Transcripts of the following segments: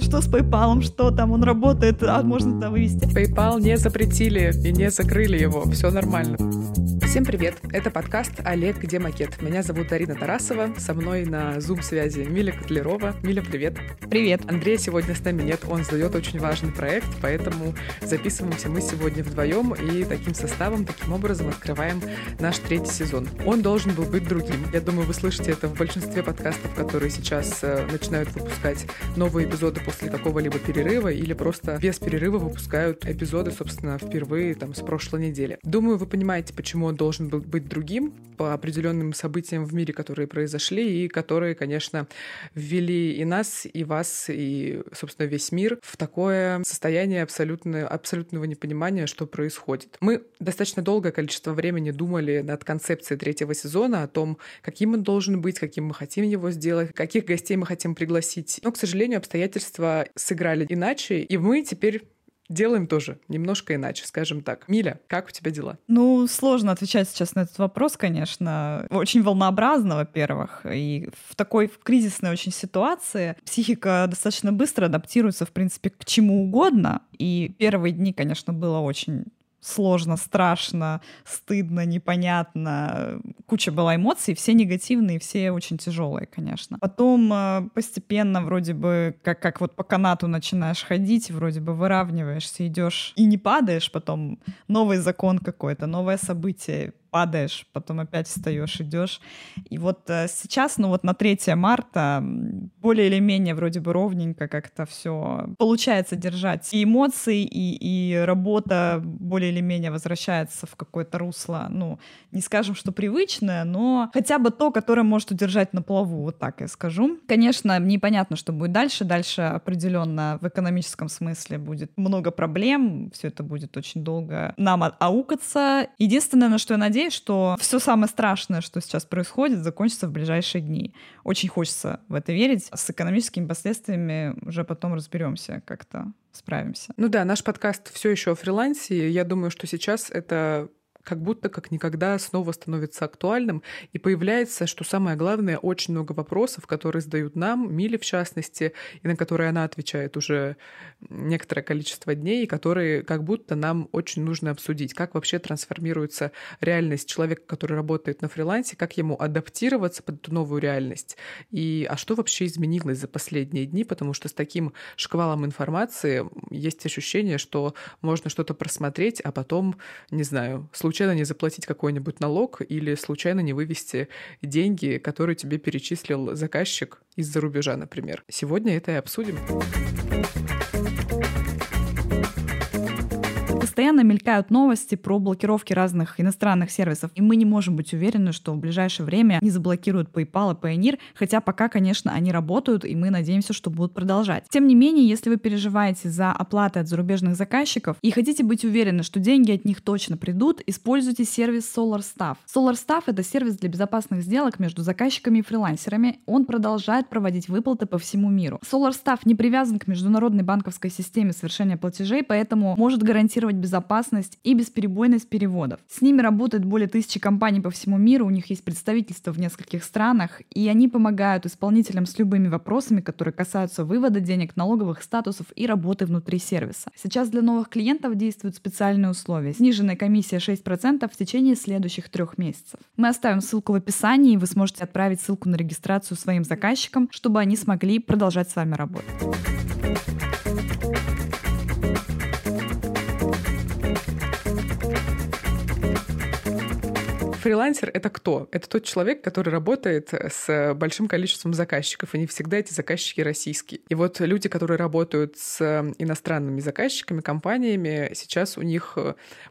Что с PayPal, что там, он работает, а можно там вывести. PayPal не запретили и не закрыли его, все нормально. Всем привет! Это подкаст «Олег, где макет?». Меня зовут Арина Тарасова, со мной на Zoom-связи Миля Котлерова. Миля, привет! Привет! Андрея сегодня с нами нет, он сдает очень важный проект, поэтому записываемся мы сегодня вдвоем и таким составом, таким образом открываем наш третий сезон. Он должен был быть другим. Я думаю, вы слышите это в большинстве подкастов, которые сейчас э, начинают выпускать новые эпизоды после какого-либо перерыва или просто без перерыва выпускают эпизоды, собственно, впервые там с прошлой недели. Думаю, вы понимаете, почему он должен был быть другим по определенным событиям в мире, которые произошли и которые, конечно, ввели и нас, и вас, и, собственно, весь мир в такое состояние абсолютно, абсолютного непонимания, что происходит. Мы достаточно долгое количество времени думали над концепцией третьего сезона, о том, каким он должен быть, каким мы хотим его сделать, каких гостей мы хотим пригласить. Но, к сожалению, обстоятельства сыграли иначе, и мы теперь делаем тоже немножко иначе, скажем так. Миля, как у тебя дела? Ну, сложно отвечать сейчас на этот вопрос, конечно. Очень волнообразно, во-первых. И в такой в кризисной очень ситуации психика достаточно быстро адаптируется, в принципе, к чему угодно. И первые дни, конечно, было очень сложно, страшно, стыдно, непонятно. Куча была эмоций, все негативные, все очень тяжелые, конечно. Потом э, постепенно вроде бы, как, как вот по канату начинаешь ходить, вроде бы выравниваешься, идешь и не падаешь, потом новый закон какой-то, новое событие, падаешь, потом опять встаешь, идешь. И вот э, сейчас, ну вот на 3 марта более или менее вроде бы ровненько как-то все получается держать. И эмоции, и, и работа более или менее возвращается в какое-то русло, ну, не скажем, что привычное, но хотя бы то, которое может удержать на плаву, вот так я скажу. Конечно, непонятно, что будет дальше. Дальше определенно в экономическом смысле будет много проблем, все это будет очень долго нам аукаться. Единственное, на что я надеюсь, надеюсь, что все самое страшное, что сейчас происходит, закончится в ближайшие дни. Очень хочется в это верить. С экономическими последствиями уже потом разберемся как-то справимся. Ну да, наш подкаст все еще о фрилансе. Я думаю, что сейчас это как будто как никогда снова становится актуальным, и появляется, что самое главное, очень много вопросов, которые задают нам, Миле в частности, и на которые она отвечает уже некоторое количество дней, и которые как будто нам очень нужно обсудить, как вообще трансформируется реальность человека, который работает на фрилансе, как ему адаптироваться под эту новую реальность, и а что вообще изменилось за последние дни, потому что с таким шквалом информации есть ощущение, что можно что-то просмотреть, а потом, не знаю, случайно случайно не заплатить какой-нибудь налог или случайно не вывести деньги, которые тебе перечислил заказчик из-за рубежа, например. Сегодня это и обсудим. Постоянно мелькают новости про блокировки разных иностранных сервисов, и мы не можем быть уверены, что в ближайшее время не заблокируют PayPal и Payoneer, хотя пока, конечно, они работают, и мы надеемся, что будут продолжать. Тем не менее, если вы переживаете за оплаты от зарубежных заказчиков и хотите быть уверены, что деньги от них точно придут, используйте сервис SolarStaff. SolarStaff — это сервис для безопасных сделок между заказчиками и фрилансерами. Он продолжает проводить выплаты по всему миру. SolarStaff не привязан к международной банковской системе совершения платежей, поэтому может гарантировать безопасность и бесперебойность переводов. С ними работает более тысячи компаний по всему миру, у них есть представительства в нескольких странах, и они помогают исполнителям с любыми вопросами, которые касаются вывода денег, налоговых статусов и работы внутри сервиса. Сейчас для новых клиентов действуют специальные условия. Сниженная комиссия 6% в течение следующих трех месяцев. Мы оставим ссылку в описании, и вы сможете отправить ссылку на регистрацию своим заказчикам, чтобы они смогли продолжать с вами работать. Фрилансер — это кто? Это тот человек, который работает с большим количеством заказчиков, и не всегда эти заказчики российские. И вот люди, которые работают с иностранными заказчиками, компаниями, сейчас у них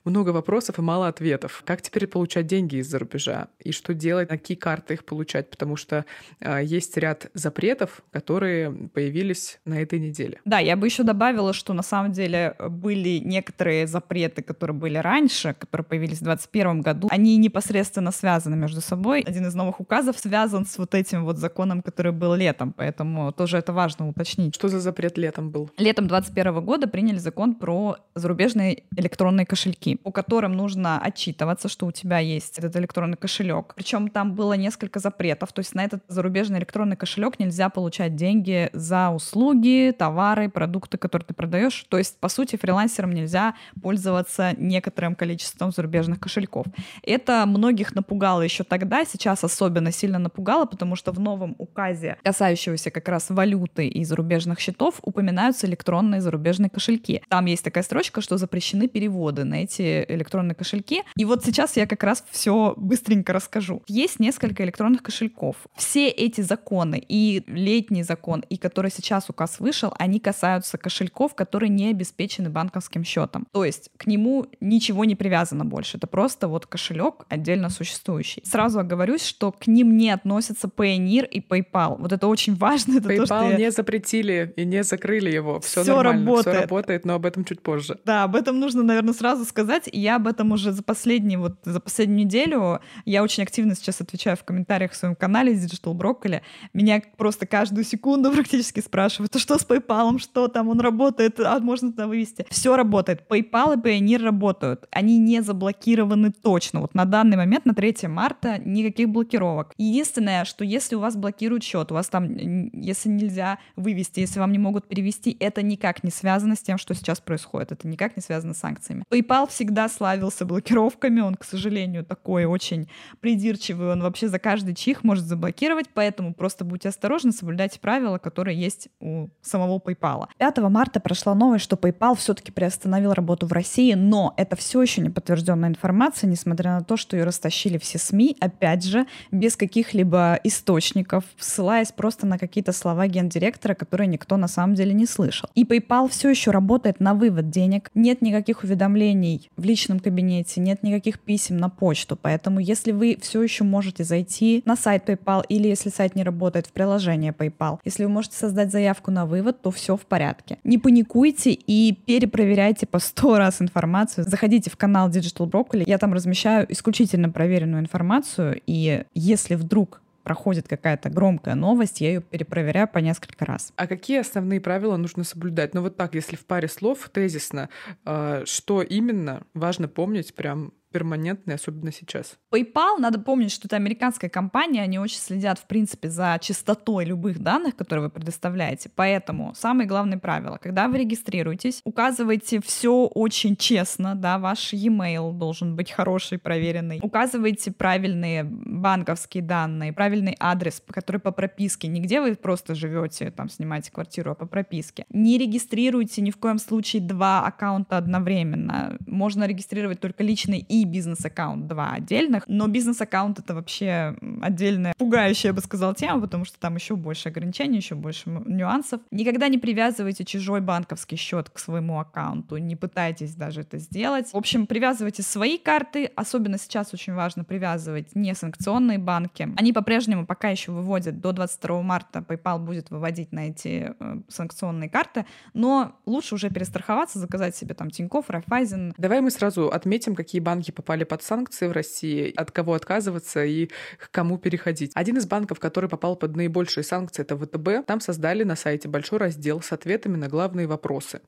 много вопросов и мало ответов. Как теперь получать деньги из-за рубежа? И что делать? На какие карты их получать? Потому что э, есть ряд запретов, которые появились на этой неделе. Да, я бы еще добавила, что на самом деле были некоторые запреты, которые были раньше, которые появились в 2021 году. Они непосредственно естественно, связаны между собой. Один из новых указов связан с вот этим вот законом, который был летом, поэтому тоже это важно уточнить. Что за запрет летом был? Летом 2021 года приняли закон про зарубежные электронные кошельки, по которым нужно отчитываться, что у тебя есть этот электронный кошелек. Причем там было несколько запретов, то есть на этот зарубежный электронный кошелек нельзя получать деньги за услуги, товары, продукты, которые ты продаешь. То есть, по сути, фрилансерам нельзя пользоваться некоторым количеством зарубежных кошельков. Это многих напугало еще тогда, сейчас особенно сильно напугало, потому что в новом указе, касающегося как раз валюты и зарубежных счетов, упоминаются электронные зарубежные кошельки. Там есть такая строчка, что запрещены переводы на эти электронные кошельки. И вот сейчас я как раз все быстренько расскажу. Есть несколько электронных кошельков. Все эти законы и летний закон, и который сейчас указ вышел, они касаются кошельков, которые не обеспечены банковским счетом. То есть к нему ничего не привязано больше. Это просто вот кошелек отдельно существующий. Сразу оговорюсь, что к ним не относятся Payoneer и PayPal. Вот это очень важно. Это PayPal то, что я... не запретили и не закрыли его. Все, Всё нормально, работает. все работает, но об этом чуть позже. Да, об этом нужно, наверное, сразу сказать. И я об этом уже за последние вот за последнюю неделю я очень активно сейчас отвечаю в комментариях в своем канале Digital Broccoli. Меня просто каждую секунду практически спрашивают, а что с PayPal, что там, он работает, а можно туда вывести. Все работает. PayPal и Payoneer работают. Они не заблокированы точно. Вот на данный момент, на 3 марта, никаких блокировок. Единственное, что если у вас блокируют счет, у вас там, если нельзя вывести, если вам не могут перевести, это никак не связано с тем, что сейчас происходит. Это никак не связано с санкциями. PayPal всегда славился блокировками, он, к сожалению, такой очень придирчивый, он вообще за каждый чих может заблокировать, поэтому просто будьте осторожны, соблюдайте правила, которые есть у самого PayPal. 5 марта прошла новость, что PayPal все-таки приостановил работу в России, но это все еще не подтвержденная информация, несмотря на то, что ее растащили все СМИ, опять же, без каких-либо источников, ссылаясь просто на какие-то слова гендиректора, которые никто на самом деле не слышал. И PayPal все еще работает на вывод денег, нет никаких уведомлений в личном кабинете, нет никаких писем на почту, поэтому если вы все еще можете зайти на сайт PayPal или если сайт не работает в приложение PayPal, если вы можете создать заявку на вывод, то все в порядке. Не паникуйте и перепроверяйте по сто раз информацию. Заходите в канал Digital Broccoli, я там размещаю исключительно проверенную информацию, и если вдруг проходит какая-то громкая новость, я ее перепроверяю по несколько раз. А какие основные правила нужно соблюдать? Ну вот так, если в паре слов, тезисно, э, что именно важно помнить прям перманентный, особенно сейчас. PayPal, надо помнить, что это американская компания, они очень следят, в принципе, за чистотой любых данных, которые вы предоставляете. Поэтому самые главные правила. Когда вы регистрируетесь, указывайте все очень честно, да, ваш e-mail должен быть хороший, проверенный. Указывайте правильные банковские данные, правильный адрес, который по прописке, не где вы просто живете, там, снимаете квартиру, а по прописке. Не регистрируйте ни в коем случае два аккаунта одновременно. Можно регистрировать только личный и бизнес-аккаунт, два отдельных, но бизнес-аккаунт это вообще отдельная пугающая, я бы сказала, тема, потому что там еще больше ограничений, еще больше нюансов. Никогда не привязывайте чужой банковский счет к своему аккаунту, не пытайтесь даже это сделать. В общем, привязывайте свои карты, особенно сейчас очень важно привязывать несанкционные банки. Они по-прежнему пока еще выводят до 22 марта, PayPal будет выводить на эти э, санкционные карты, но лучше уже перестраховаться, заказать себе там Тинькофф, Райфайзен. Давай мы сразу отметим, какие банки попали под санкции в России, от кого отказываться и к кому переходить. Один из банков, который попал под наибольшие санкции, это ВТБ. Там создали на сайте большой раздел с ответами на главные вопросы.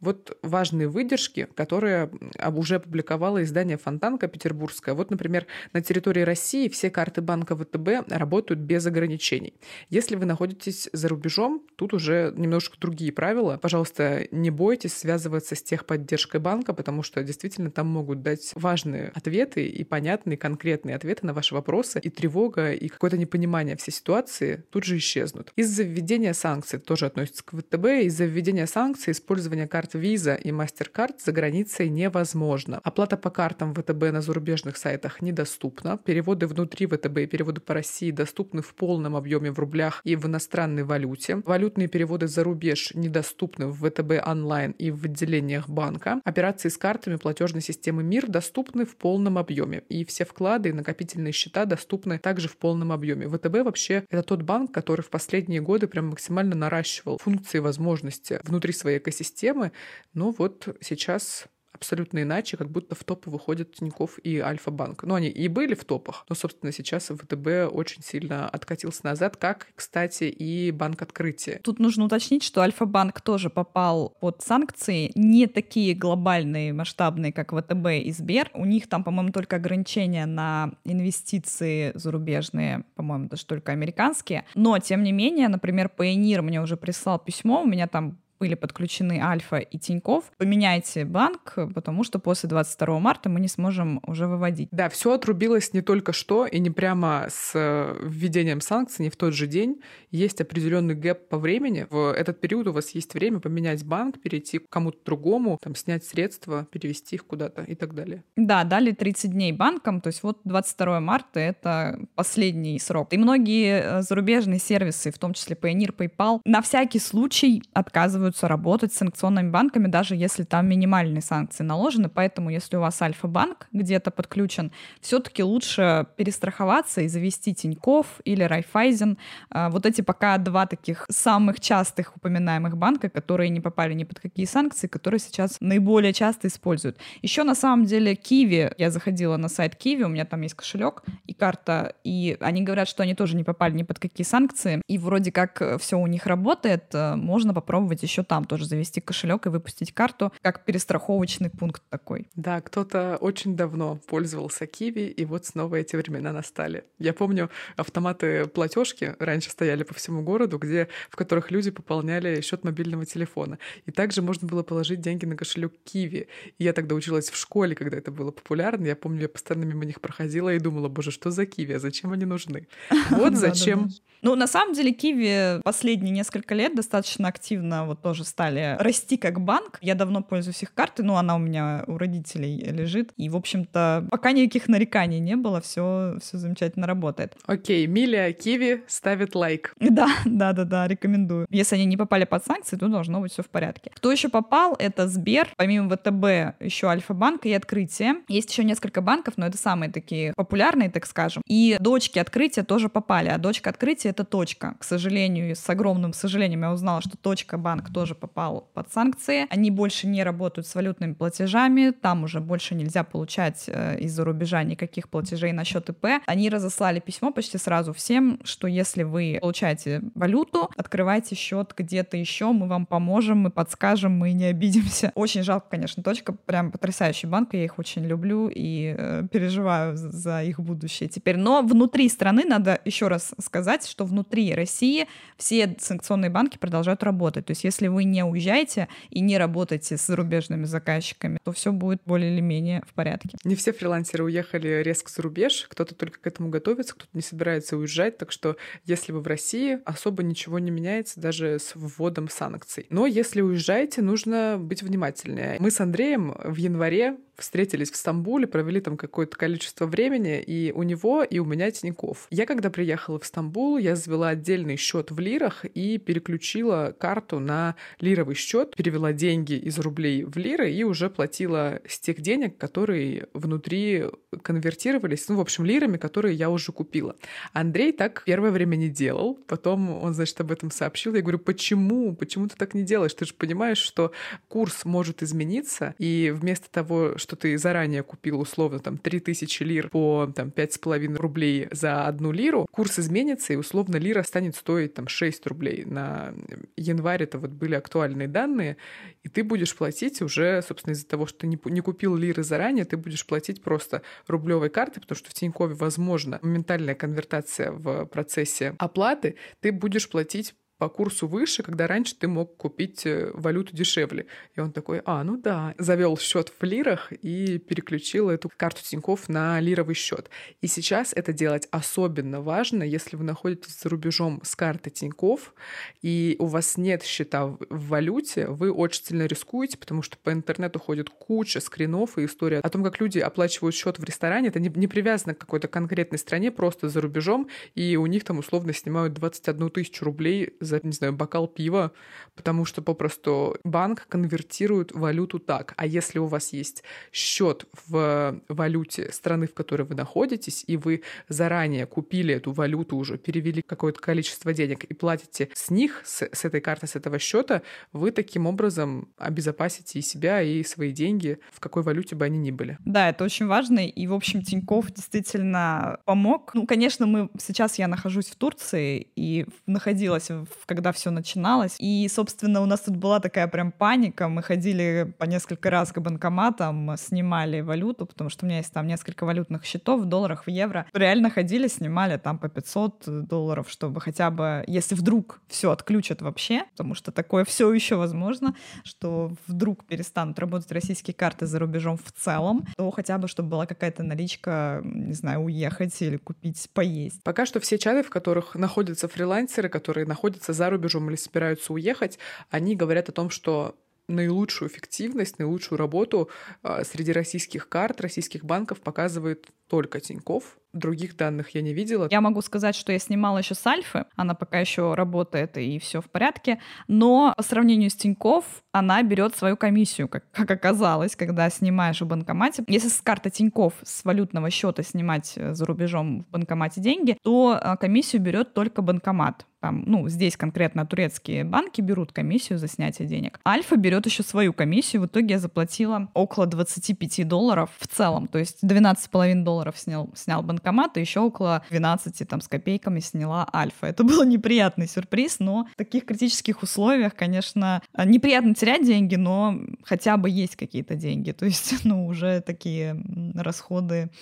Вот важные выдержки, которые уже опубликовало издание Фонтанка петербургская. Вот, например, на территории России все карты банка ВТБ работают без ограничений. Если вы находитесь за рубежом, тут уже немножко другие правила. Пожалуйста, не бойтесь связываться с техподдержкой банка, потому что действительно там могут дать важные ответы и понятные, конкретные ответы на ваши вопросы, и тревога, и какое-то непонимание всей ситуации тут же исчезнут. Из-за введения санкций, тоже относится к ВТБ, из-за введения санкций использование карт Visa и MasterCard за границей невозможно. Оплата по картам ВТБ на зарубежных сайтах недоступна. Переводы внутри ВТБ и переводы по России доступны в полном объеме в рублях и в иностранной валюте. Валютные переводы за рубеж недоступны в ВТБ онлайн и в отделениях банка. Операции с картами платежной системы МИР доступны в полном объеме. И все вклады и накопительные счета доступны также в полном объеме. ВТБ вообще это тот банк, который в последние годы прям максимально наращивал функции и возможности внутри своей экосистемы. Но вот сейчас абсолютно иначе, как будто в топы выходят Тиньков и Альфа-банк. Ну, они и были в топах, но, собственно, сейчас ВТБ очень сильно откатился назад, как, кстати, и Банк Открытия. Тут нужно уточнить, что Альфа-банк тоже попал под санкции, не такие глобальные, масштабные, как ВТБ и Сбер. У них там, по-моему, только ограничения на инвестиции зарубежные, по-моему, даже только американские. Но, тем не менее, например, Payoneer мне уже прислал письмо, у меня там были подключены Альфа и Тиньков, поменяйте банк, потому что после 22 марта мы не сможем уже выводить. Да, все отрубилось не только что, и не прямо с э, введением санкций, не в тот же день. Есть определенный гэп по времени. В этот период у вас есть время поменять банк, перейти к кому-то другому, там, снять средства, перевести их куда-то и так далее. Да, дали 30 дней банкам, то есть вот 22 марта — это последний срок. И многие э, зарубежные сервисы, в том числе Payoneer, PayPal, на всякий случай отказывают отказываются работать с санкционными банками, даже если там минимальные санкции наложены. Поэтому, если у вас Альфа-банк где-то подключен, все-таки лучше перестраховаться и завести Тиньков или Райфайзен. А, вот эти пока два таких самых частых упоминаемых банка, которые не попали ни под какие санкции, которые сейчас наиболее часто используют. Еще на самом деле Киви, я заходила на сайт Киви, у меня там есть кошелек и карта, и они говорят, что они тоже не попали ни под какие санкции, и вроде как все у них работает, э, можно попробовать еще еще там тоже завести кошелек и выпустить карту, как перестраховочный пункт такой. Да, кто-то очень давно пользовался Киви, и вот снова эти времена настали. Я помню, автоматы платежки раньше стояли по всему городу, где, в которых люди пополняли счет мобильного телефона. И также можно было положить деньги на кошелек Киви. И я тогда училась в школе, когда это было популярно. Я помню, я постоянно мимо них проходила и думала, боже, что за Киви, а зачем они нужны? Вот зачем. Ну, на самом деле, Киви последние несколько лет достаточно активно вот тоже стали расти как банк. Я давно пользуюсь их картой, ну, она у меня у родителей лежит. И, в общем-то, пока никаких нареканий не было, все, все замечательно работает. Окей, Миля Киви ставит лайк. Да, да, да, да, рекомендую. Если они не попали под санкции, то должно быть все в порядке. Кто еще попал? Это Сбер, помимо ВТБ, еще Альфа-банк и Открытие. Есть еще несколько банков, но это самые такие популярные, так скажем. И дочки Открытия тоже попали, а дочка Открытия — это точка. К сожалению, с огромным сожалением я узнала, что точка банк тоже попал под санкции. Они больше не работают с валютными платежами, там уже больше нельзя получать э, из-за рубежа никаких платежей на счет ИП. Они разослали письмо почти сразу всем, что если вы получаете валюту, открывайте счет где-то еще, мы вам поможем, мы подскажем, мы не обидимся. Очень жалко, конечно, точка, прям потрясающий банк, я их очень люблю и э, переживаю за их будущее теперь. Но внутри страны надо еще раз сказать, что внутри России все санкционные банки продолжают работать. То есть если если вы не уезжаете и не работаете с зарубежными заказчиками, то все будет более или менее в порядке. Не все фрилансеры уехали резко за рубеж, кто-то только к этому готовится, кто-то не собирается уезжать, так что если вы в России, особо ничего не меняется даже с вводом санкций. Но если уезжаете, нужно быть внимательнее. Мы с Андреем в январе встретились в Стамбуле, провели там какое-то количество времени, и у него, и у меня Тиньков. Я когда приехала в Стамбул, я завела отдельный счет в лирах и переключила карту на лировый счет, перевела деньги из рублей в лиры и уже платила с тех денег, которые внутри конвертировались, ну, в общем, лирами, которые я уже купила. Андрей так первое время не делал, потом он, значит, об этом сообщил. Я говорю, почему? Почему ты так не делаешь? Ты же понимаешь, что курс может измениться, и вместо того, что ты заранее купил условно там 3000 лир по там 5,5 рублей за одну лиру, курс изменится, и условно лира станет стоить там 6 рублей. На январь это вот были актуальные данные, и ты будешь платить уже, собственно, из-за того, что ты не, не купил лиры заранее, ты будешь платить просто рублевой картой, потому что в Тинькове возможно моментальная конвертация в процессе оплаты, ты будешь платить по курсу выше, когда раньше ты мог купить э, валюту дешевле. И он такой, а, ну да, завел счет в лирах и переключил эту карту Тиньков на лировый счет. И сейчас это делать особенно важно, если вы находитесь за рубежом с карты Тиньков, и у вас нет счета в валюте, вы очень сильно рискуете, потому что по интернету ходит куча скринов и история о том, как люди оплачивают счет в ресторане. Это не, не привязано к какой-то конкретной стране, просто за рубежом, и у них там условно снимают 21 тысячу рублей за, не знаю, бокал пива, потому что попросту банк конвертирует валюту так. А если у вас есть счет в валюте страны, в которой вы находитесь, и вы заранее купили эту валюту уже, перевели какое-то количество денег и платите с них, с, с этой карты, с этого счета, вы таким образом обезопасите и себя, и свои деньги, в какой валюте бы они ни были. Да, это очень важно. И, в общем, Тиньков действительно помог. Ну, конечно, мы сейчас я нахожусь в Турции и находилась, когда все начиналось. И, собственно, у нас тут была такая прям паника. Мы ходили по несколько раз к банкоматам, снимали валюту, потому что у меня есть там несколько валютных счетов в долларах, в евро. Реально ходили, снимали там по 500 долларов, чтобы хотя бы, если вдруг все отключат вообще, потому что такое все еще возможно, что вдруг перестанут работать российские карты за рубежом в целом, то хотя бы, чтобы была какая-то наличка, не знаю, уехать или купить поесть. Пока что все чаты, в которых находятся фрилансеры, которые находятся за рубежом или собираются уехать, они говорят о том, что наилучшую эффективность, наилучшую работу а, среди российских карт, российских банков показывает только Тиньков. Других данных я не видела. Я могу сказать, что я снимала еще с Альфы. Она пока еще работает и все в порядке. Но по сравнению с Тиньков, она берет свою комиссию, как, как оказалось, когда снимаешь в банкомате. Если с карты Тиньков с валютного счета снимать э, за рубежом в банкомате деньги, то а, комиссию берет только банкомат. Там, ну, здесь конкретно турецкие банки берут комиссию за снятие денег. Альфа берет еще свою комиссию. В итоге я заплатила около 25 долларов в целом. То есть 12,5 долларов снял, снял банкомат, и еще около 12 там, с копейками сняла Альфа. Это был неприятный сюрприз, но в таких критических условиях, конечно, неприятно терять деньги, но хотя бы есть какие-то деньги. То есть, ну, уже такие расходы,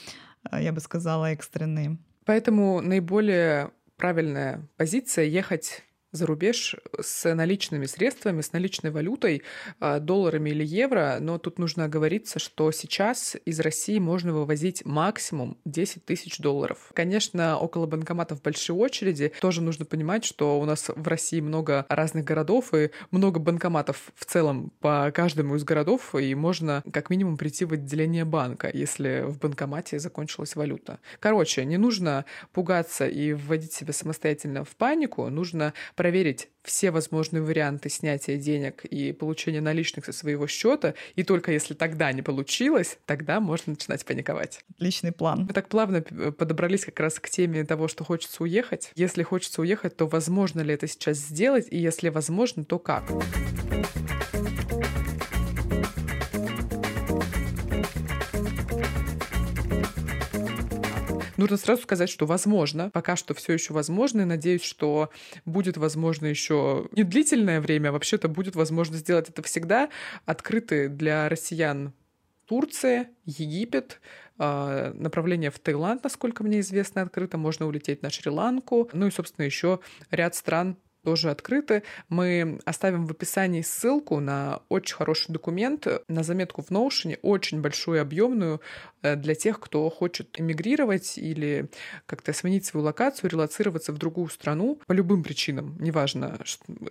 я бы сказала, экстренные. Поэтому наиболее правильная позиция ехать за рубеж с наличными средствами, с наличной валютой, а, долларами или евро, но тут нужно оговориться, что сейчас из России можно вывозить максимум 10 тысяч долларов. Конечно, около банкоматов большие очереди. Тоже нужно понимать, что у нас в России много разных городов и много банкоматов в целом по каждому из городов, и можно как минимум прийти в отделение банка, если в банкомате закончилась валюта. Короче, не нужно пугаться и вводить себя самостоятельно в панику, нужно проверить все возможные варианты снятия денег и получения наличных со своего счета, и только если тогда не получилось, тогда можно начинать паниковать. Отличный план. Мы так плавно подобрались как раз к теме того, что хочется уехать. Если хочется уехать, то возможно ли это сейчас сделать, и если возможно, то как? Нужно сразу сказать, что возможно, пока что все еще возможно, и надеюсь, что будет возможно еще не длительное время, а вообще-то будет возможно сделать это всегда. Открыты для россиян Турция, Египет, а, направление в Таиланд, насколько мне известно, открыто. Можно улететь на Шри-Ланку. Ну и, собственно, еще ряд стран тоже открыты. Мы оставим в описании ссылку на очень хороший документ, на заметку в Notion, очень большую, объемную, э, для тех, кто хочет эмигрировать или как-то сменить свою локацию, релацироваться в другую страну по любым причинам, неважно,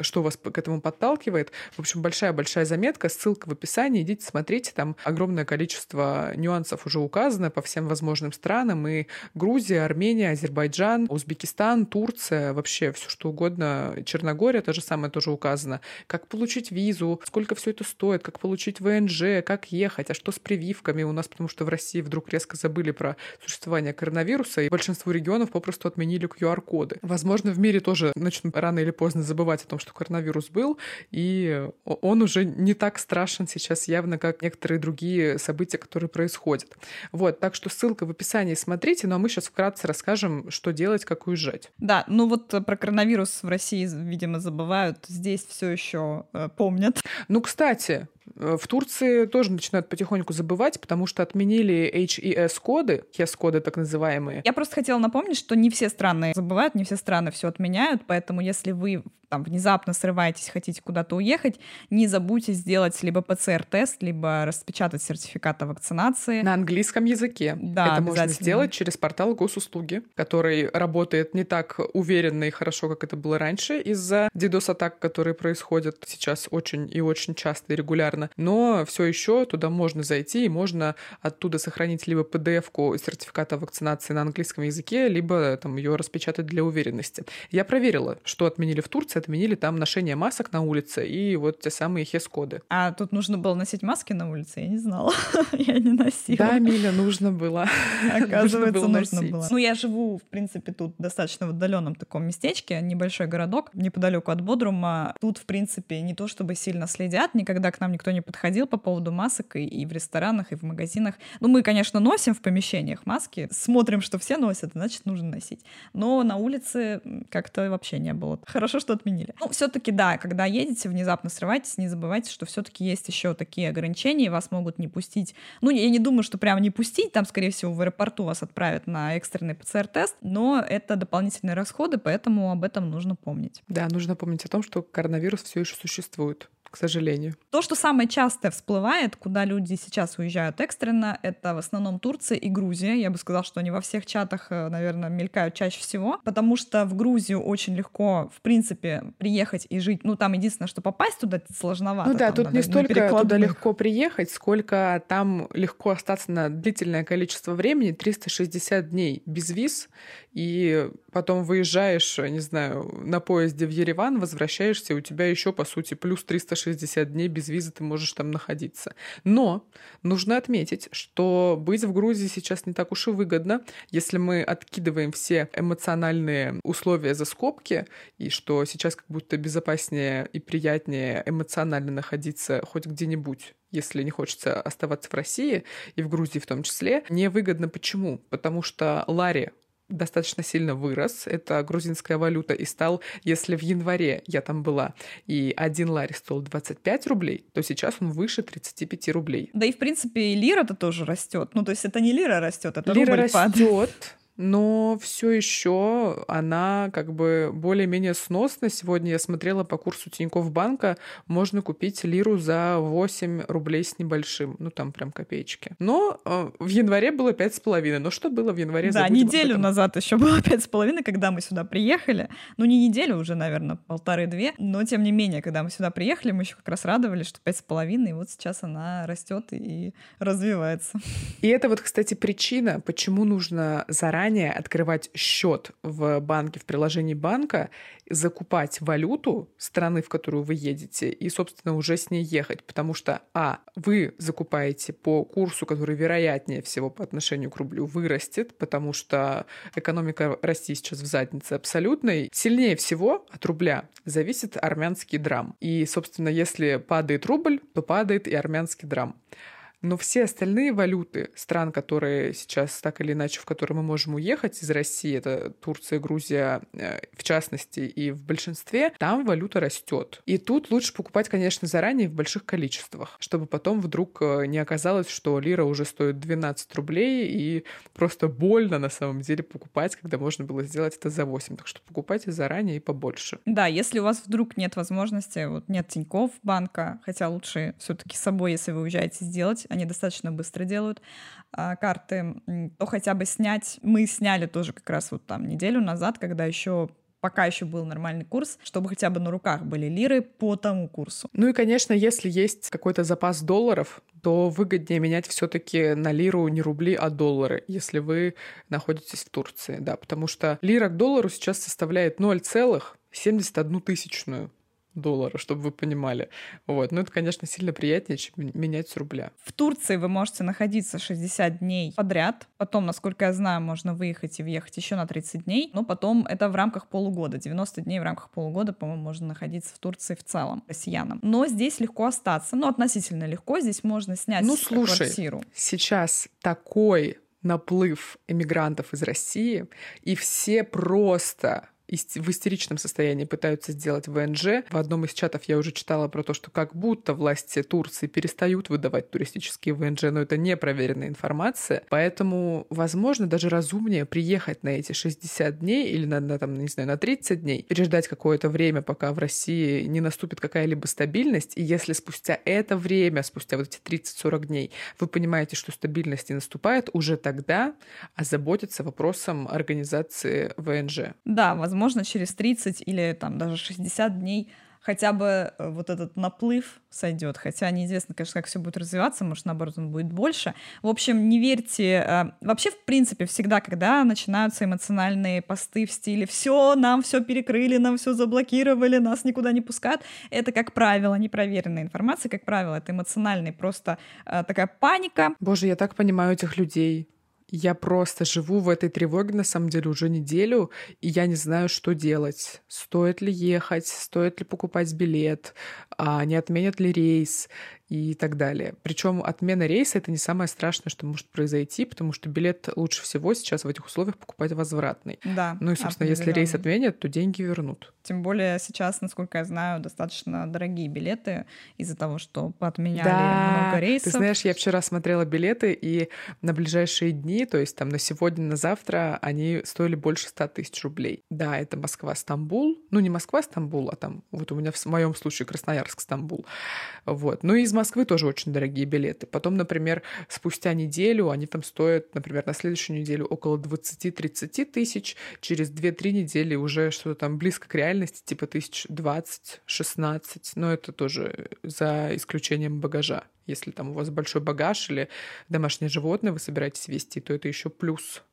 что вас к этому подталкивает. В общем, большая-большая заметка, ссылка в описании, идите смотрите, там огромное количество нюансов уже указано по всем возможным странам, и Грузия, Армения, Азербайджан, Узбекистан, Турция, вообще все что угодно Черногория, то же самое тоже указано. Как получить визу, сколько все это стоит, как получить ВНЖ, как ехать, а что с прививками у нас, потому что в России вдруг резко забыли про существование коронавируса, и большинство регионов попросту отменили QR-коды. Возможно, в мире тоже начнут рано или поздно забывать о том, что коронавирус был, и он уже не так страшен сейчас явно, как некоторые другие события, которые происходят. Вот, так что ссылка в описании смотрите, ну а мы сейчас вкратце расскажем, что делать, как уезжать. Да, ну вот про коронавирус в России видимо, забывают, здесь все еще э, помнят. Ну, кстати, в Турции тоже начинают потихоньку забывать, потому что отменили HES-коды, HES-коды так называемые. Я просто хотела напомнить, что не все страны забывают, не все страны все отменяют, поэтому если вы там внезапно срываетесь, хотите куда-то уехать, не забудьте сделать либо ПЦР-тест, либо распечатать сертификат о вакцинации. На английском языке. Да, Это можно сделать через портал госуслуги, который работает не так уверенно и хорошо, как это было раньше, из-за DDoS-атак, которые происходят сейчас очень и очень часто и регулярно популярно. Но все еще туда можно зайти, и можно оттуда сохранить либо PDF-ку сертификата вакцинации на английском языке, либо там ее распечатать для уверенности. Я проверила, что отменили в Турции. Отменили там ношение масок на улице и вот те самые хес-коды. А тут нужно было носить маски на улице? Я не знала. я не носила. Да, Миля, нужно было. Оказывается, нужно было. Ну, я живу, в принципе, тут достаточно в отдаленном таком местечке, небольшой городок, неподалеку от Бодрума. Тут, в принципе, не то чтобы сильно следят, никогда к нам никто не подходил по поводу масок и, и в ресторанах, и в магазинах. Ну, мы, конечно, носим в помещениях маски, смотрим, что все носят, значит, нужно носить. Но на улице как-то вообще не было. Хорошо, что отменили. Ну, все-таки да, когда едете, внезапно срывайтесь, не забывайте, что все-таки есть еще такие ограничения, вас могут не пустить. Ну, я не думаю, что прям не пустить, там, скорее всего, в аэропорту вас отправят на экстренный ПЦР-тест, но это дополнительные расходы, поэтому об этом нужно помнить. Да, нужно помнить о том, что коронавирус все еще существует к сожалению. То, что самое частое всплывает, куда люди сейчас уезжают экстренно, это в основном Турция и Грузия. Я бы сказала, что они во всех чатах, э, наверное, мелькают чаще всего, потому что в Грузию очень легко, в принципе, приехать и жить. Ну, там единственное, что попасть туда сложновато. Ну да, там, тут не столько туда легко приехать, сколько там легко остаться на длительное количество времени, 360 дней без виз, и потом выезжаешь, не знаю, на поезде в Ереван, возвращаешься, у тебя еще, по сути, плюс 360 дней без визы ты можешь там находиться. Но нужно отметить, что быть в Грузии сейчас не так уж и выгодно, если мы откидываем все эмоциональные условия за скобки, и что сейчас как будто безопаснее и приятнее эмоционально находиться хоть где-нибудь если не хочется оставаться в России и в Грузии в том числе, невыгодно. Почему? Потому что Лари достаточно сильно вырос. Это грузинская валюта и стал, если в январе я там была, и один лари стоил 25 рублей, то сейчас он выше 35 рублей. Да и, в принципе, и лира-то тоже растет. Ну, то есть это не лира растет, это лира рубль растет, падает но все еще она как бы более-менее сносна. Сегодня я смотрела по курсу Тинькофф банка, можно купить лиру за 8 рублей с небольшим, ну там прям копеечки. Но э, в январе было 5,5. Но что было в январе? Да, неделю назад еще было 5,5, когда мы сюда приехали. Ну не неделю уже, наверное, полторы-две, но тем не менее, когда мы сюда приехали, мы еще как раз радовались, что 5,5, и вот сейчас она растет и развивается. И это вот, кстати, причина, почему нужно заранее заранее открывать счет в банке, в приложении банка, закупать валюту страны, в которую вы едете, и, собственно, уже с ней ехать. Потому что, а, вы закупаете по курсу, который вероятнее всего по отношению к рублю вырастет, потому что экономика России сейчас в заднице абсолютной. Сильнее всего от рубля зависит армянский драм. И, собственно, если падает рубль, то падает и армянский драм. Но все остальные валюты стран, которые сейчас так или иначе, в которые мы можем уехать из России, это Турция, Грузия э, в частности и в большинстве, там валюта растет. И тут лучше покупать, конечно, заранее в больших количествах, чтобы потом вдруг э, не оказалось, что лира уже стоит 12 рублей и просто больно на самом деле покупать, когда можно было сделать это за 8. Так что покупайте заранее и побольше. Да, если у вас вдруг нет возможности, вот нет Тинькофф банка, хотя лучше все таки с собой, если вы уезжаете, сделать, они достаточно быстро делают а, карты, то хотя бы снять. Мы сняли тоже как раз вот там неделю назад, когда еще пока еще был нормальный курс, чтобы хотя бы на руках были лиры по тому курсу. Ну и, конечно, если есть какой-то запас долларов, то выгоднее менять все-таки на лиру не рубли, а доллары, если вы находитесь в Турции, да, потому что лира к доллару сейчас составляет 0,71 тысячную доллара, чтобы вы понимали. Вот. Но это, конечно, сильно приятнее, чем менять с рубля. В Турции вы можете находиться 60 дней подряд. Потом, насколько я знаю, можно выехать и въехать еще на 30 дней. Но потом это в рамках полугода. 90 дней в рамках полугода, по-моему, можно находиться в Турции в целом россиянам. Но здесь легко остаться. Ну, относительно легко. Здесь можно снять ну, слушай, квартиру. сейчас такой наплыв эмигрантов из России, и все просто в истеричном состоянии пытаются сделать ВНЖ. В одном из чатов я уже читала про то, что как будто власти Турции перестают выдавать туристические ВНЖ, но это не проверенная информация. Поэтому, возможно, даже разумнее приехать на эти 60 дней или на, на там, не знаю, на 30 дней, переждать какое-то время, пока в России не наступит какая-либо стабильность. И если спустя это время, спустя вот эти 30-40 дней, вы понимаете, что стабильность не наступает, уже тогда озаботиться вопросом организации ВНЖ. Да, возможно, возможно, через 30 или там даже 60 дней хотя бы э, вот этот наплыв сойдет. Хотя неизвестно, конечно, как все будет развиваться, может, наоборот, он будет больше. В общем, не верьте. Э, вообще, в принципе, всегда, когда начинаются эмоциональные посты в стиле «все, нам все перекрыли, нам все заблокировали, нас никуда не пускают», это, как правило, непроверенная информация, как правило, это эмоциональный просто э, такая паника. Боже, я так понимаю этих людей. Я просто живу в этой тревоге, на самом деле, уже неделю, и я не знаю, что делать. Стоит ли ехать, стоит ли покупать билет, а не отменят ли рейс и так далее. Причем отмена рейса это не самое страшное, что может произойти, потому что билет лучше всего сейчас в этих условиях покупать возвратный. Да. Ну и, собственно, если рейс отменят, то деньги вернут. Тем более сейчас, насколько я знаю, достаточно дорогие билеты из-за того, что отменяли да. много рейсов. Ты знаешь, я вчера смотрела билеты, и на ближайшие дни, то есть там на сегодня, на завтра, они стоили больше 100 тысяч рублей. Да, это Москва-Стамбул. Ну, не Москва-Стамбул, а там, вот у меня в моем случае Красноярск-Стамбул. Вот. Ну и из Москвы тоже очень дорогие билеты. Потом, например, спустя неделю они там стоят, например, на следующую неделю около 20-30 тысяч, через 2-3 недели уже что-то там близко к реальности, типа тысяч 20-16, но это тоже за исключением багажа. Если там у вас большой багаж или домашнее животное вы собираетесь вести, то это еще плюс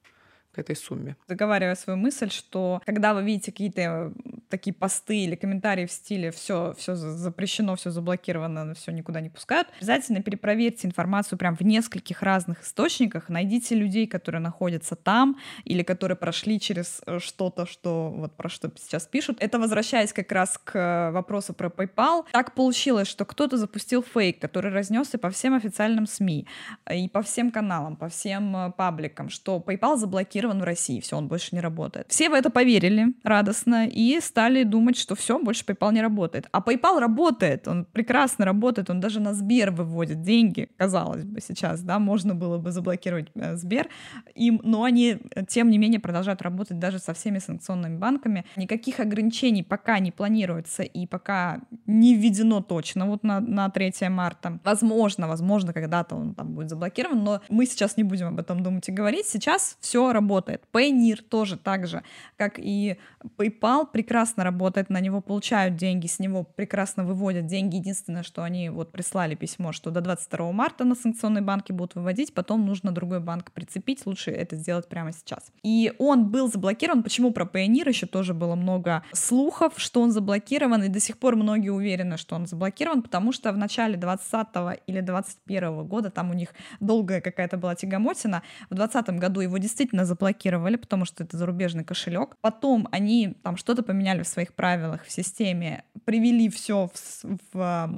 к этой сумме. Договаривая свою мысль, что когда вы видите какие-то такие посты или комментарии в стиле все, все запрещено, все заблокировано, все никуда не пускают, обязательно перепроверьте информацию прям в нескольких разных источниках, найдите людей, которые находятся там или которые прошли через э, что-то, что вот про что сейчас пишут. Это возвращаясь как раз к вопросу про PayPal. Так получилось, что кто-то запустил фейк, который разнесся по всем официальным СМИ и по всем каналам, по всем э, пабликам, что PayPal заблокирован в России, все, он больше не работает. Все в это поверили радостно и стали думать, что все, больше PayPal не работает. А PayPal работает, он прекрасно работает, он даже на Сбер выводит деньги, казалось бы, сейчас, да, можно было бы заблокировать э, Сбер, им, но они, э, тем не менее, продолжают работать даже со всеми санкционными банками. Никаких ограничений пока не планируется и пока не введено точно вот на, на 3 марта. Возможно, возможно, когда-то он там будет заблокирован, но мы сейчас не будем об этом думать и говорить. Сейчас все работает. Payoneer тоже так же, как и PayPal, прекрасно работает, на него получают деньги, с него прекрасно выводят деньги. Единственное, что они вот прислали письмо, что до 22 марта на санкционные банки будут выводить, потом нужно другой банк прицепить, лучше это сделать прямо сейчас. И он был заблокирован. Почему про Payoneer еще тоже было много слухов, что он заблокирован, и до сих пор многие уверены, что он заблокирован, потому что в начале 20 или 21 года, там у них долгая какая-то была тягомотина, в 20 году его действительно заблокировали, потому что это зарубежный кошелек. Потом они там что-то поменяли в своих правилах в системе, привели все в, в,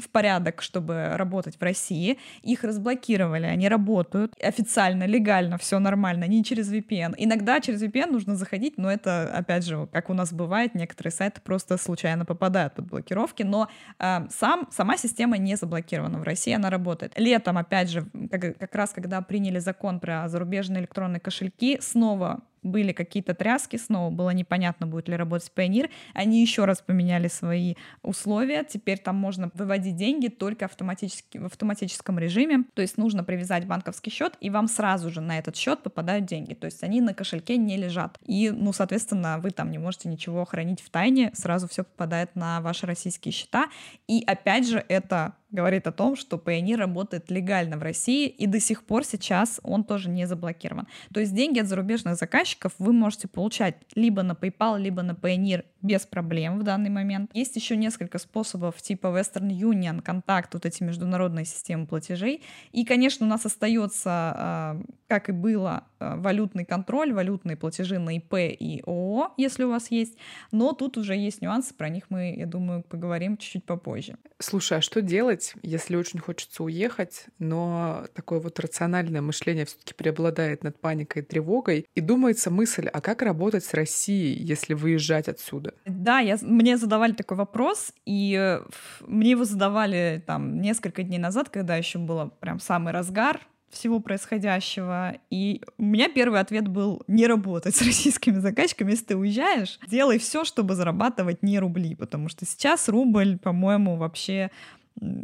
в порядок, чтобы работать в России. Их разблокировали, они работают официально, легально, все нормально, не через VPN. Иногда через VPN нужно заходить, но это, опять же, как у нас бывает, некоторые сайты просто случайно попадают под блокировки, но э, сам, сама система не заблокирована в России, она работает. Летом, опять же, как, как раз когда приняли закон про зарубежные электронные кошельки, снова были какие-то тряски, снова было непонятно, будет ли работать Payoneer. Они еще раз поменяли свои условия. Теперь там можно выводить деньги только автоматически, в автоматическом режиме. То есть нужно привязать банковский счет, и вам сразу же на этот счет попадают деньги. То есть они на кошельке не лежат. И, ну, соответственно, вы там не можете ничего хранить в тайне, сразу все попадает на ваши российские счета. И опять же, это говорит о том, что Payoneer работает легально в России, и до сих пор сейчас он тоже не заблокирован. То есть деньги от зарубежных заказчиков вы можете получать либо на PayPal, либо на Payoneer без проблем в данный момент. Есть еще несколько способов типа Western Union, Контакт, вот эти международные системы платежей. И, конечно, у нас остается, а, как и было, валютный контроль, валютные платежи на ИП и ООО, если у вас есть. Но тут уже есть нюансы, про них мы, я думаю, поговорим чуть-чуть попозже. Слушай, а что делать, если очень хочется уехать, но такое вот рациональное мышление все-таки преобладает над паникой и тревогой, и думается мысль, а как работать с Россией, если выезжать отсюда? Да, я, мне задавали такой вопрос, и э, мне его задавали там несколько дней назад, когда еще было прям самый разгар всего происходящего. И у меня первый ответ был не работать с российскими заказчиками. Если ты уезжаешь, делай все, чтобы зарабатывать не рубли, потому что сейчас рубль, по-моему, вообще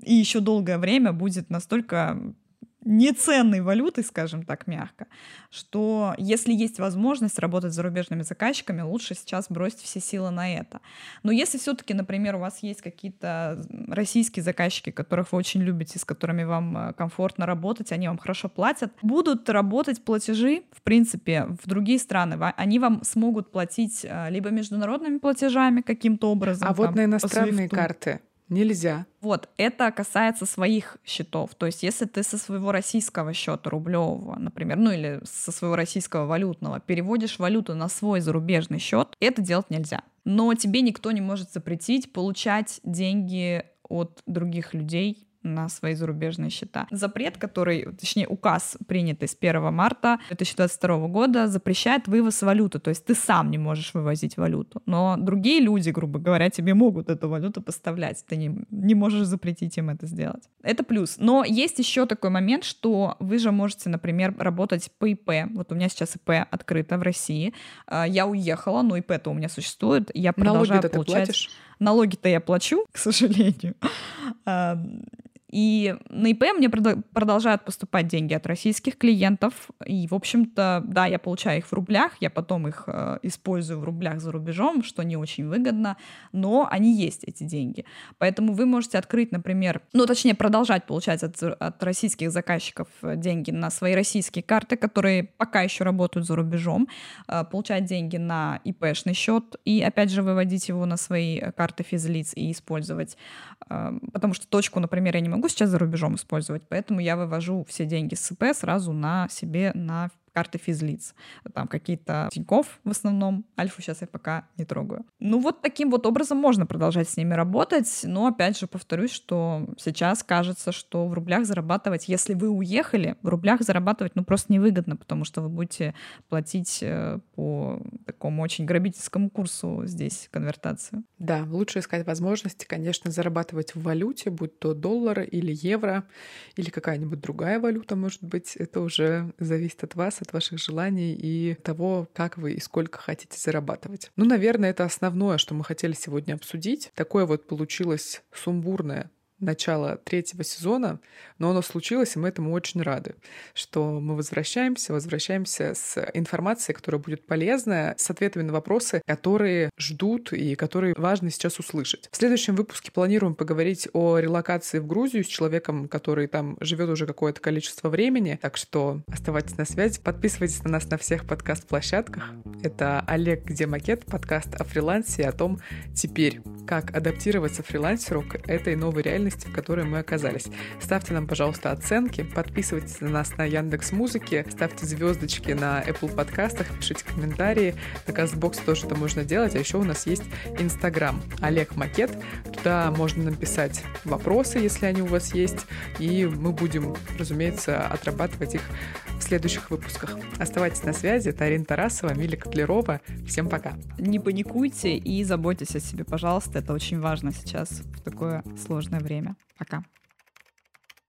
и еще долгое время будет настолько неценной валютой, скажем так мягко, что если есть возможность работать с зарубежными заказчиками, лучше сейчас бросить все силы на это. Но если все-таки, например, у вас есть какие-то российские заказчики, которых вы очень любите, с которыми вам э, комфортно работать, они вам хорошо платят, будут работать платежи, в принципе, в другие страны. Они вам смогут платить э, либо международными платежами каким-то образом. А вот на иностранные карты Нельзя. Вот, это касается своих счетов. То есть, если ты со своего российского счета рублевого, например, ну или со своего российского валютного переводишь валюту на свой зарубежный счет, это делать нельзя. Но тебе никто не может запретить получать деньги от других людей на свои зарубежные счета. Запрет, который, точнее, указ, принятый с 1 марта 2022 года, запрещает вывоз валюты. То есть ты сам не можешь вывозить валюту. Но другие люди, грубо говоря, тебе могут эту валюту поставлять. Ты не, не можешь запретить им это сделать. Это плюс. Но есть еще такой момент, что вы же можете, например, работать по ИП. Вот у меня сейчас ИП открыто в России. А, я уехала, но ИП-то у меня существует. Я продолжаю Налоги-то получать... ты платишь? Налоги-то я плачу, к сожалению. И на ИП мне продолжают поступать деньги от российских клиентов. И, в общем-то, да, я получаю их в рублях, я потом их э, использую в рублях за рубежом, что не очень выгодно, но они есть, эти деньги. Поэтому вы можете открыть, например, ну, точнее, продолжать получать от, от российских заказчиков э, деньги на свои российские карты, которые пока еще работают за рубежом, э, получать деньги на ИПшный счет и, опять же, выводить его на свои карты физлиц и использовать. Э, потому что точку, например, я не могу могу сейчас за рубежом использовать, поэтому я вывожу все деньги с ИП сразу на себе на карты физлиц. Там какие-то Тиньков в основном. Альфу сейчас я пока не трогаю. Ну вот таким вот образом можно продолжать с ними работать, но опять же повторюсь, что сейчас кажется, что в рублях зарабатывать, если вы уехали, в рублях зарабатывать ну просто невыгодно, потому что вы будете платить э, по такому очень грабительскому курсу здесь конвертацию. Да, лучше искать возможности, конечно, зарабатывать в валюте, будь то доллары или евро, или какая-нибудь другая валюта, может быть. Это уже зависит от вас, от ваших желаний и того, как вы и сколько хотите зарабатывать. Ну, наверное, это основное, что мы хотели сегодня обсудить. Такое вот получилось сумбурное начала третьего сезона, но оно случилось, и мы этому очень рады, что мы возвращаемся, возвращаемся с информацией, которая будет полезная, с ответами на вопросы, которые ждут и которые важно сейчас услышать. В следующем выпуске планируем поговорить о релокации в Грузию с человеком, который там живет уже какое-то количество времени, так что оставайтесь на связи, подписывайтесь на нас на всех подкаст-площадках. Это Олег Где Макет, подкаст о фрилансе и о том теперь, как адаптироваться фрилансеру к этой новой реальности реальности, в которой мы оказались. Ставьте нам, пожалуйста, оценки, подписывайтесь на нас на Яндекс Музыке, ставьте звездочки на Apple подкастах, пишите комментарии. На Castbox тоже это можно делать. А еще у нас есть Инстаграм Олег Макет. Туда можно написать вопросы, если они у вас есть, и мы будем, разумеется, отрабатывать их в следующих выпусках. Оставайтесь на связи. Это Арина Тарасова, Миля Котлерова. Всем пока. Не паникуйте и заботьтесь о себе, пожалуйста. Это очень важно сейчас в такое сложное время время. Пока.